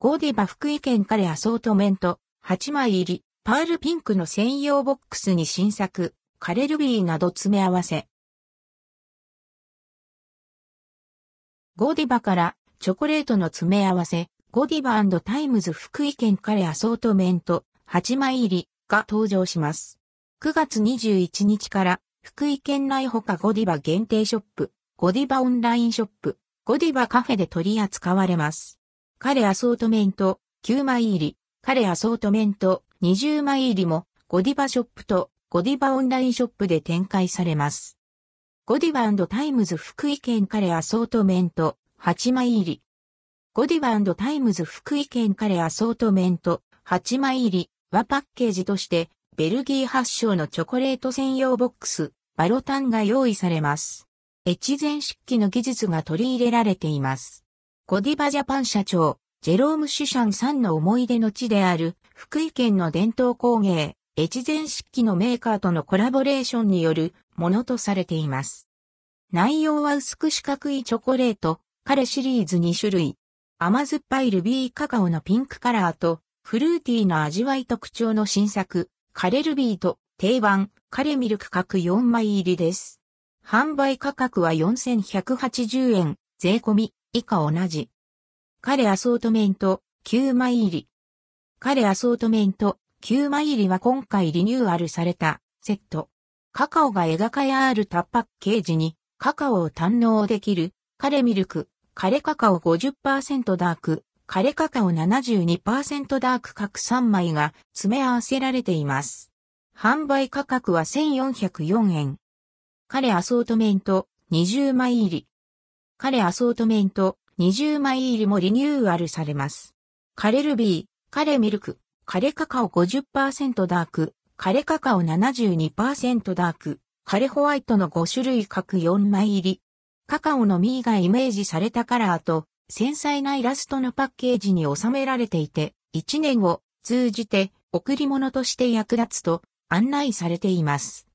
ゴディバ福井県カレアソートメント、8枚入り、パールピンクの専用ボックスに新作、カレルビーなど詰め合わせ。ゴディバからチョコレートの詰め合わせ、ゴディバタイムズ福井県カレアソートメント8枚入りが登場します。9月21日から福井県内ほかゴディバ限定ショップ、ゴディバオンラインショップ、ゴディバカフェで取り扱われます。カレアソートメント9枚入り、カレアソートメント20枚入りもゴディバショップとゴディバオンラインショップで展開されます。ゴディバタイムズ福井県カレアソートメント8枚入り。ゴディバタイムズ福井県カレアソートメント8枚入りはパッケージとしてベルギー発祥のチョコレート専用ボックスバロタンが用意されます。越前漆器の技術が取り入れられています。ゴディバジャパン社長、ジェローム・シュシャンさんの思い出の地である福井県の伝統工芸、越前漆器のメーカーとのコラボレーションによるものとされています。内容は薄く四角いチョコレート、カレシリーズ2種類。甘酸っぱいルビーカカオのピンクカラーと、フルーティーな味わい特徴の新作、カレルビーと定番、カレミルク各4枚入りです。販売価格は4180円、税込み、以下同じ。カレアソートメント、9枚入り。カレアソートメント、9枚入りは今回リニューアルされた、セット。カカオが描かれあるタッパッケージに、カカオを堪能できる、カレミルク、カレカカオ50%ダーク、カレカカオ72%ダーク各3枚が詰め合わせられています。販売価格は1404円。カレアソートメント20枚入り。カレアソートメント20枚入りもリニューアルされます。カレルビー、カレミルク、カレカカオ50%ダーク、カレカカオ72%ダーク、カレホワイトの5種類各4枚入り。カカオの実がイメージされたカラーと繊細なイラストのパッケージに収められていて、1年を通じて贈り物として役立つと案内されています。